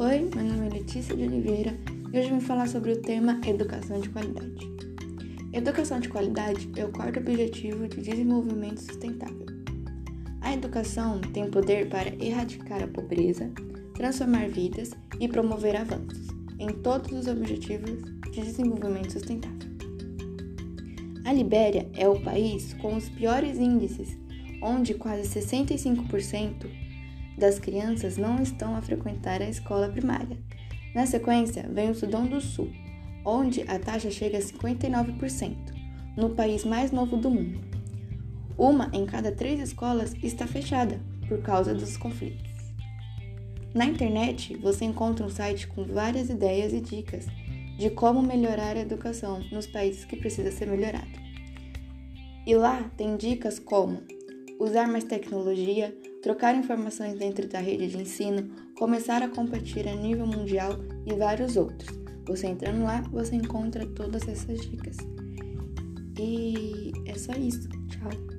Oi, meu nome é Letícia de Oliveira e hoje vim falar sobre o tema Educação de Qualidade. Educação de qualidade é o quarto objetivo de desenvolvimento sustentável. A educação tem poder para erradicar a pobreza, transformar vidas e promover avanços em todos os objetivos de desenvolvimento sustentável. A Libéria é o país com os piores índices, onde quase 65% das crianças não estão a frequentar a escola primária. Na sequência, vem o Sudão do Sul, onde a taxa chega a 59%, no país mais novo do mundo. Uma em cada três escolas está fechada por causa dos conflitos. Na internet, você encontra um site com várias ideias e dicas de como melhorar a educação nos países que precisa ser melhorado. E lá tem dicas como usar mais tecnologia, trocar informações dentro da rede de ensino, começar a competir a nível mundial e vários outros. Você entrando lá, você encontra todas essas dicas. E é só isso. Tchau.